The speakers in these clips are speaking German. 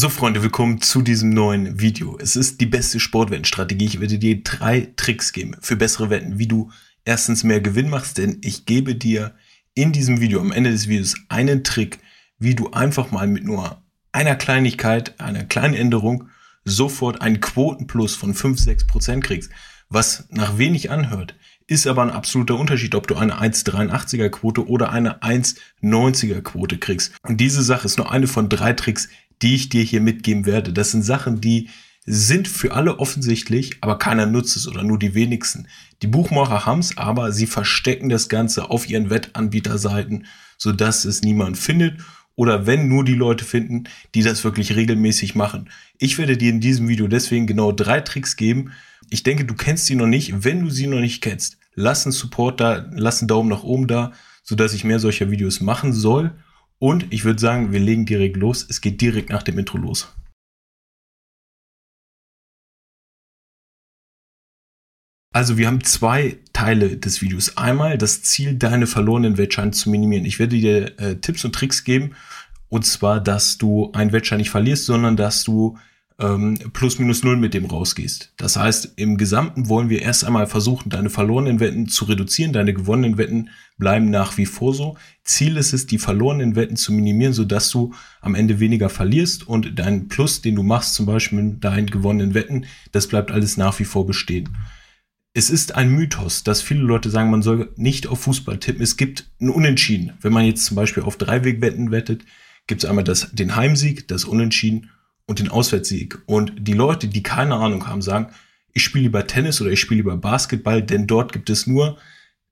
So Freunde, willkommen zu diesem neuen Video. Es ist die beste Sportwettenstrategie. Ich werde dir drei Tricks geben für bessere Wetten, wie du erstens mehr Gewinn machst, denn ich gebe dir in diesem Video, am Ende des Videos, einen Trick, wie du einfach mal mit nur einer Kleinigkeit, einer kleinen Änderung sofort einen Quotenplus von 5-6% kriegst. Was nach wenig anhört, ist aber ein absoluter Unterschied, ob du eine 1,83er Quote oder eine 1,90er Quote kriegst. Und diese Sache ist nur eine von drei Tricks, die ich dir hier mitgeben werde. Das sind Sachen, die sind für alle offensichtlich, aber keiner nutzt es oder nur die wenigsten. Die Buchmacher haben's, aber sie verstecken das Ganze auf ihren Wettanbieterseiten, sodass es niemand findet oder wenn nur die Leute finden, die das wirklich regelmäßig machen. Ich werde dir in diesem Video deswegen genau drei Tricks geben. Ich denke, du kennst sie noch nicht. Wenn du sie noch nicht kennst, lass einen Support da, lass einen Daumen nach oben da, sodass ich mehr solcher Videos machen soll. Und ich würde sagen, wir legen direkt los. Es geht direkt nach dem Intro los. Also wir haben zwei Teile des Videos. Einmal das Ziel, deine verlorenen Wettscheine zu minimieren. Ich werde dir äh, Tipps und Tricks geben. Und zwar, dass du einen Wettschein nicht verlierst, sondern dass du ähm, plus minus null mit dem rausgehst. Das heißt, im Gesamten wollen wir erst einmal versuchen, deine verlorenen Wetten zu reduzieren. Deine gewonnenen Wetten bleiben nach wie vor so. Ziel ist es, die verlorenen Wetten zu minimieren, sodass du am Ende weniger verlierst und dein Plus, den du machst, zum Beispiel mit deinen gewonnenen Wetten, das bleibt alles nach wie vor bestehen. Es ist ein Mythos, dass viele Leute sagen, man soll nicht auf Fußball tippen. Es gibt ein Unentschieden. Wenn man jetzt zum Beispiel auf Dreiwegwetten wettet, gibt es einmal das, den Heimsieg, das Unentschieden und den Auswärtssieg. Und die Leute, die keine Ahnung haben, sagen, ich spiele lieber Tennis oder ich spiele lieber Basketball, denn dort gibt es nur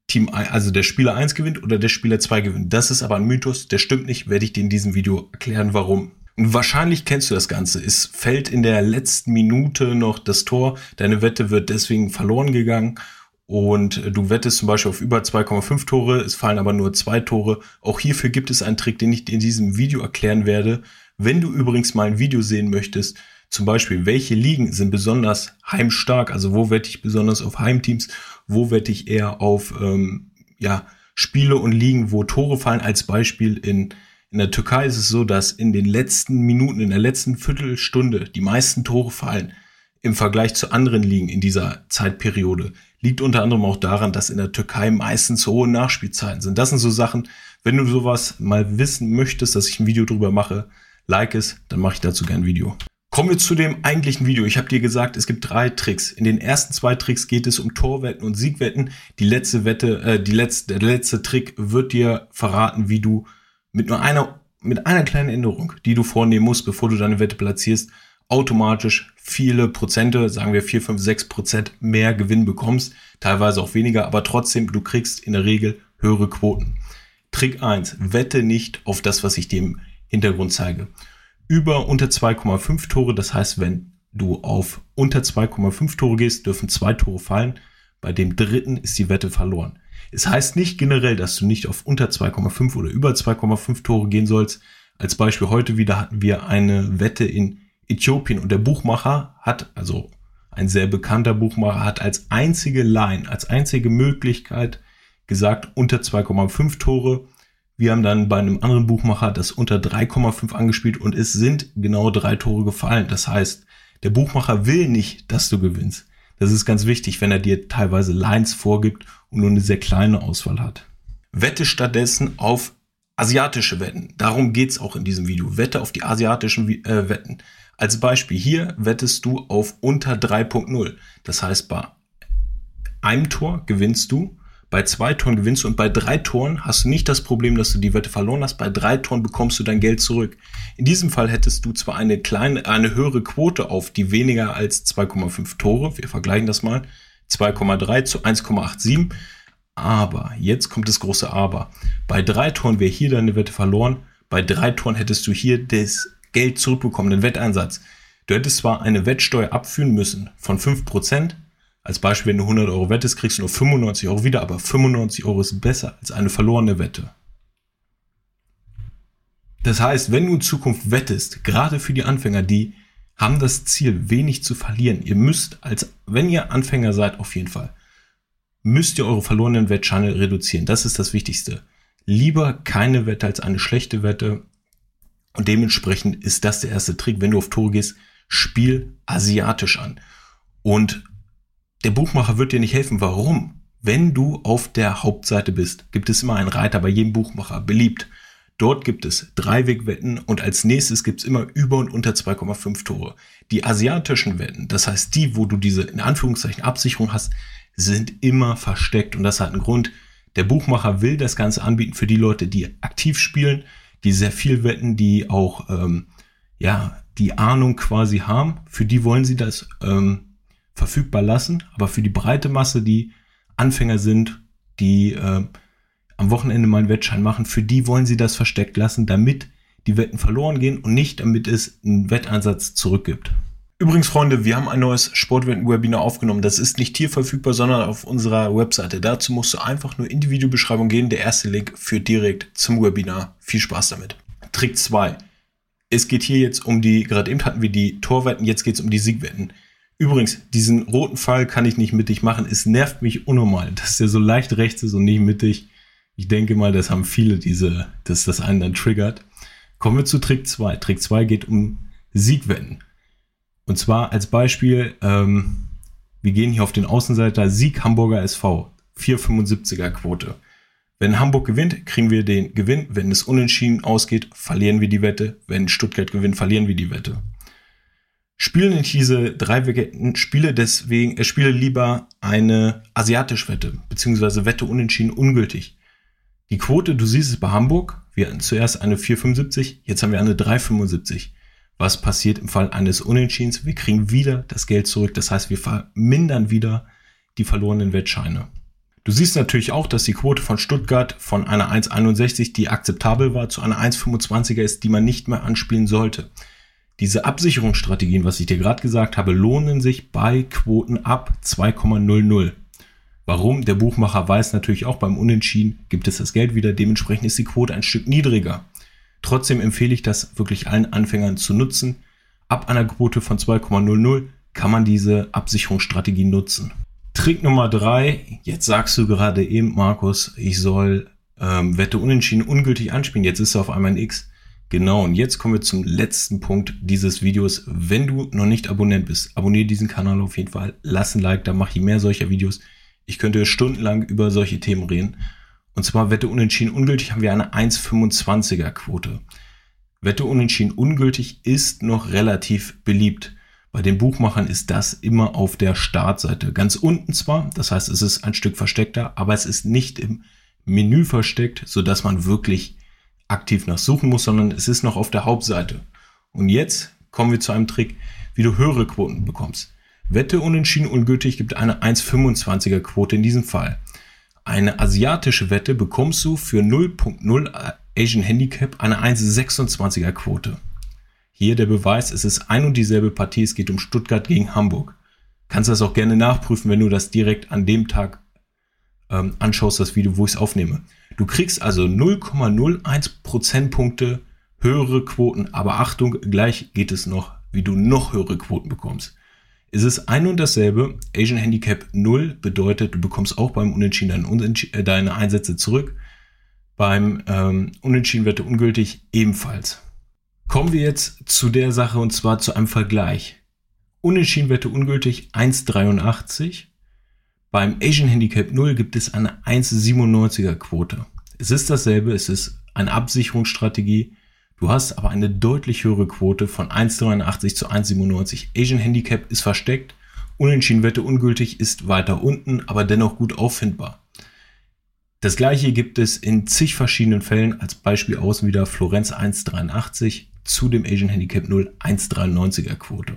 Team, also der Spieler 1 gewinnt oder der Spieler 2 gewinnt. Das ist aber ein Mythos, der stimmt nicht, werde ich dir in diesem Video erklären, warum. Und wahrscheinlich kennst du das Ganze. Es fällt in der letzten Minute noch das Tor, deine Wette wird deswegen verloren gegangen und du wettest zum Beispiel auf über 2,5 Tore, es fallen aber nur zwei Tore. Auch hierfür gibt es einen Trick, den ich dir in diesem Video erklären werde, wenn du übrigens mal ein Video sehen möchtest, zum Beispiel, welche Ligen sind besonders heimstark, also wo wette ich besonders auf Heimteams, wo wette ich eher auf ähm, ja, Spiele und Ligen, wo Tore fallen. Als Beispiel in, in der Türkei ist es so, dass in den letzten Minuten, in der letzten Viertelstunde die meisten Tore fallen im Vergleich zu anderen Ligen in dieser Zeitperiode. Liegt unter anderem auch daran, dass in der Türkei meistens hohe Nachspielzeiten sind. Das sind so Sachen, wenn du sowas mal wissen möchtest, dass ich ein Video drüber mache, like es, dann mache ich dazu gern ein Video. Kommen wir zu dem eigentlichen Video. Ich habe dir gesagt, es gibt drei Tricks. In den ersten zwei Tricks geht es um Torwetten und Siegwetten. Die letzte Wette, äh, die letzte, der letzte Trick wird dir verraten, wie du mit nur einer, mit einer kleinen Änderung, die du vornehmen musst, bevor du deine Wette platzierst, automatisch viele Prozente, sagen wir 4, 5, 6 Prozent mehr Gewinn bekommst. Teilweise auch weniger, aber trotzdem, du kriegst in der Regel höhere Quoten. Trick 1. Wette nicht auf das, was ich dir im Hintergrund zeige. Über unter 2,5 Tore, das heißt, wenn du auf unter 2,5 Tore gehst, dürfen zwei Tore fallen. Bei dem dritten ist die Wette verloren. Es heißt nicht generell, dass du nicht auf unter 2,5 oder über 2,5 Tore gehen sollst. Als Beispiel heute wieder hatten wir eine Wette in Äthiopien und der Buchmacher hat, also ein sehr bekannter Buchmacher, hat als einzige Line, als einzige Möglichkeit gesagt, unter 2,5 Tore wir haben dann bei einem anderen Buchmacher das unter 3,5 angespielt und es sind genau drei Tore gefallen. Das heißt, der Buchmacher will nicht, dass du gewinnst. Das ist ganz wichtig, wenn er dir teilweise Lines vorgibt und nur eine sehr kleine Auswahl hat. Wette stattdessen auf asiatische Wetten. Darum geht's auch in diesem Video. Wette auf die asiatischen äh, Wetten. Als Beispiel hier wettest du auf unter 3.0. Das heißt, bei einem Tor gewinnst du bei zwei Toren gewinnst du und bei drei Toren hast du nicht das Problem, dass du die Wette verloren hast. Bei drei Toren bekommst du dein Geld zurück. In diesem Fall hättest du zwar eine kleine, eine höhere Quote auf die weniger als 2,5 Tore. Wir vergleichen das mal. 2,3 zu 1,87. Aber, jetzt kommt das große Aber. Bei drei Toren wäre hier deine Wette verloren. Bei drei Toren hättest du hier das Geld zurückbekommen, den Wetteinsatz. Du hättest zwar eine Wettsteuer abführen müssen von 5%, als Beispiel, wenn du 100 Euro wettest, kriegst du nur 95 Euro wieder, aber 95 Euro ist besser als eine verlorene Wette. Das heißt, wenn du in Zukunft wettest, gerade für die Anfänger, die haben das Ziel, wenig zu verlieren. Ihr müsst, als wenn ihr Anfänger seid, auf jeden Fall, müsst ihr eure verlorenen Wettscheine reduzieren. Das ist das Wichtigste. Lieber keine Wette als eine schlechte Wette. Und dementsprechend ist das der erste Trick. Wenn du auf Tore gehst, spiel asiatisch an. Und der Buchmacher wird dir nicht helfen. Warum? Wenn du auf der Hauptseite bist, gibt es immer einen Reiter bei jedem Buchmacher, beliebt. Dort gibt es Dreiwegwetten und als nächstes gibt es immer über und unter 2,5 Tore. Die asiatischen Wetten, das heißt die, wo du diese in Anführungszeichen Absicherung hast, sind immer versteckt und das hat einen Grund. Der Buchmacher will das Ganze anbieten für die Leute, die aktiv spielen, die sehr viel wetten, die auch ähm, ja die Ahnung quasi haben. Für die wollen sie das ähm, verfügbar lassen, aber für die breite Masse, die Anfänger sind, die äh, am Wochenende mal einen Wettschein machen, für die wollen sie das versteckt lassen, damit die Wetten verloren gehen und nicht damit es einen Wetteinsatz zurückgibt. Übrigens, Freunde, wir haben ein neues Sportwetten-Webinar aufgenommen. Das ist nicht hier verfügbar, sondern auf unserer Webseite. Dazu musst du einfach nur in die Videobeschreibung gehen. Der erste Link führt direkt zum Webinar. Viel Spaß damit. Trick 2. Es geht hier jetzt um die, gerade eben hatten wir die Torwetten, jetzt geht es um die Siegwetten. Übrigens, diesen roten Pfeil kann ich nicht mittig machen. Es nervt mich unnormal, dass der so leicht rechts ist und nicht mittig. Ich denke mal, das haben viele diese, dass das einen dann triggert. Kommen wir zu Trick 2. Trick 2 geht um Siegwetten. Und zwar als Beispiel, ähm, wir gehen hier auf den Außenseiter Sieg Hamburger SV. 4,75er Quote. Wenn Hamburg gewinnt, kriegen wir den Gewinn. Wenn es unentschieden ausgeht, verlieren wir die Wette. Wenn Stuttgart gewinnt, verlieren wir die Wette. Spielen ich diese drei Wetten, spiele deswegen, er spiele lieber eine asiatische Wette, beziehungsweise Wette unentschieden ungültig. Die Quote, du siehst es bei Hamburg, wir hatten zuerst eine 4,75, jetzt haben wir eine 3,75. Was passiert im Fall eines Unentschiedens? Wir kriegen wieder das Geld zurück, das heißt, wir vermindern wieder die verlorenen Wettscheine. Du siehst natürlich auch, dass die Quote von Stuttgart von einer 1,61, die akzeptabel war, zu einer 1,25er ist, die man nicht mehr anspielen sollte. Diese Absicherungsstrategien, was ich dir gerade gesagt habe, lohnen sich bei Quoten ab 2,00. Warum? Der Buchmacher weiß natürlich auch beim Unentschieden gibt es das Geld wieder, dementsprechend ist die Quote ein Stück niedriger. Trotzdem empfehle ich das wirklich allen Anfängern zu nutzen. Ab einer Quote von 2,00 kann man diese Absicherungsstrategie nutzen. Trick Nummer drei. Jetzt sagst du gerade eben, Markus, ich soll ähm, Wette unentschieden ungültig anspielen. Jetzt ist er auf einmal ein X. Genau, und jetzt kommen wir zum letzten Punkt dieses Videos. Wenn du noch nicht Abonnent bist, abonniere diesen Kanal auf jeden Fall, lass ein Like, da mache ich mehr solcher Videos. Ich könnte stundenlang über solche Themen reden. Und zwar Wette unentschieden ungültig haben wir eine 1,25er Quote. Wette unentschieden ungültig ist noch relativ beliebt. Bei den Buchmachern ist das immer auf der Startseite. Ganz unten zwar, das heißt, es ist ein Stück versteckter, aber es ist nicht im Menü versteckt, sodass man wirklich aktiv nachsuchen muss, sondern es ist noch auf der Hauptseite. Und jetzt kommen wir zu einem Trick, wie du höhere Quoten bekommst. Wette unentschieden ungültig gibt eine 1,25er Quote in diesem Fall. Eine asiatische Wette bekommst du für 0.0 Asian Handicap eine 1,26er Quote. Hier der Beweis, es ist ein und dieselbe Partie, es geht um Stuttgart gegen Hamburg. Kannst das auch gerne nachprüfen, wenn du das direkt an dem Tag ähm, anschaust, das Video, wo ich es aufnehme. Du kriegst also 0,01 Prozentpunkte höhere Quoten, aber Achtung, gleich geht es noch, wie du noch höhere Quoten bekommst. Es ist ein und dasselbe. Asian Handicap 0 bedeutet, du bekommst auch beim Unentschieden deine, äh, deine Einsätze zurück. Beim ähm, Unentschieden Wette ungültig ebenfalls. Kommen wir jetzt zu der Sache und zwar zu einem Vergleich. Unentschieden Wette ungültig 1,83 beim Asian Handicap 0 gibt es eine 1,97er Quote. Es ist dasselbe, es ist eine Absicherungsstrategie. Du hast aber eine deutlich höhere Quote von 1,83 zu 1,97. Asian Handicap ist versteckt. Unentschieden Wette ungültig ist weiter unten, aber dennoch gut auffindbar. Das gleiche gibt es in zig verschiedenen Fällen, als Beispiel außen wieder Florenz 1,83 zu dem Asian Handicap 0 1,93er Quote.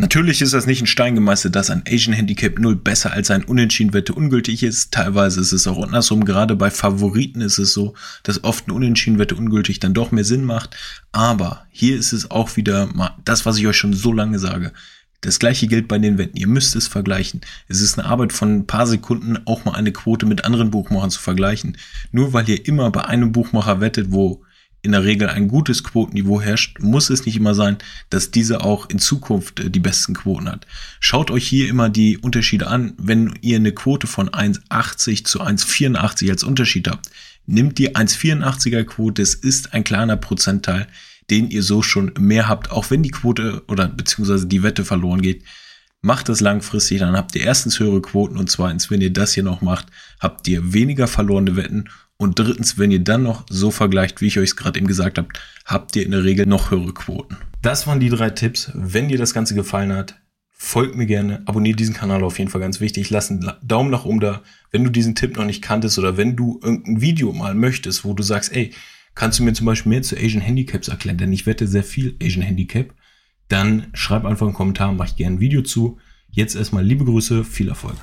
Natürlich ist das nicht in Stein gemeißelt, dass ein Asian Handicap 0 besser als ein Unentschieden-Wette ungültig ist. Teilweise ist es auch andersrum. Gerade bei Favoriten ist es so, dass oft ein Unentschieden-Wette ungültig dann doch mehr Sinn macht. Aber hier ist es auch wieder mal das, was ich euch schon so lange sage. Das gleiche gilt bei den Wetten. Ihr müsst es vergleichen. Es ist eine Arbeit von ein paar Sekunden, auch mal eine Quote mit anderen Buchmachern zu vergleichen. Nur weil ihr immer bei einem Buchmacher wettet, wo in der Regel ein gutes Quotenniveau herrscht, muss es nicht immer sein, dass diese auch in Zukunft äh, die besten Quoten hat. Schaut euch hier immer die Unterschiede an. Wenn ihr eine Quote von 1,80 zu 1,84 als Unterschied habt, nimmt die 1,84er Quote, es ist ein kleiner Prozentteil, den ihr so schon mehr habt, auch wenn die Quote oder beziehungsweise die Wette verloren geht. Macht das langfristig, dann habt ihr erstens höhere Quoten und zweitens, wenn ihr das hier noch macht, habt ihr weniger verlorene Wetten und drittens, wenn ihr dann noch so vergleicht, wie ich euch es gerade eben gesagt habe, habt ihr in der Regel noch höhere Quoten. Das waren die drei Tipps. Wenn dir das Ganze gefallen hat, folgt mir gerne, abonniert diesen Kanal auf jeden Fall ganz wichtig. Lass einen Daumen nach oben da, wenn du diesen Tipp noch nicht kanntest oder wenn du irgendein Video mal möchtest, wo du sagst, ey, kannst du mir zum Beispiel mehr zu Asian Handicaps erklären, denn ich wette sehr viel Asian Handicap, dann schreib einfach einen Kommentar, mach ich gerne ein Video zu. Jetzt erstmal liebe Grüße, viel Erfolg.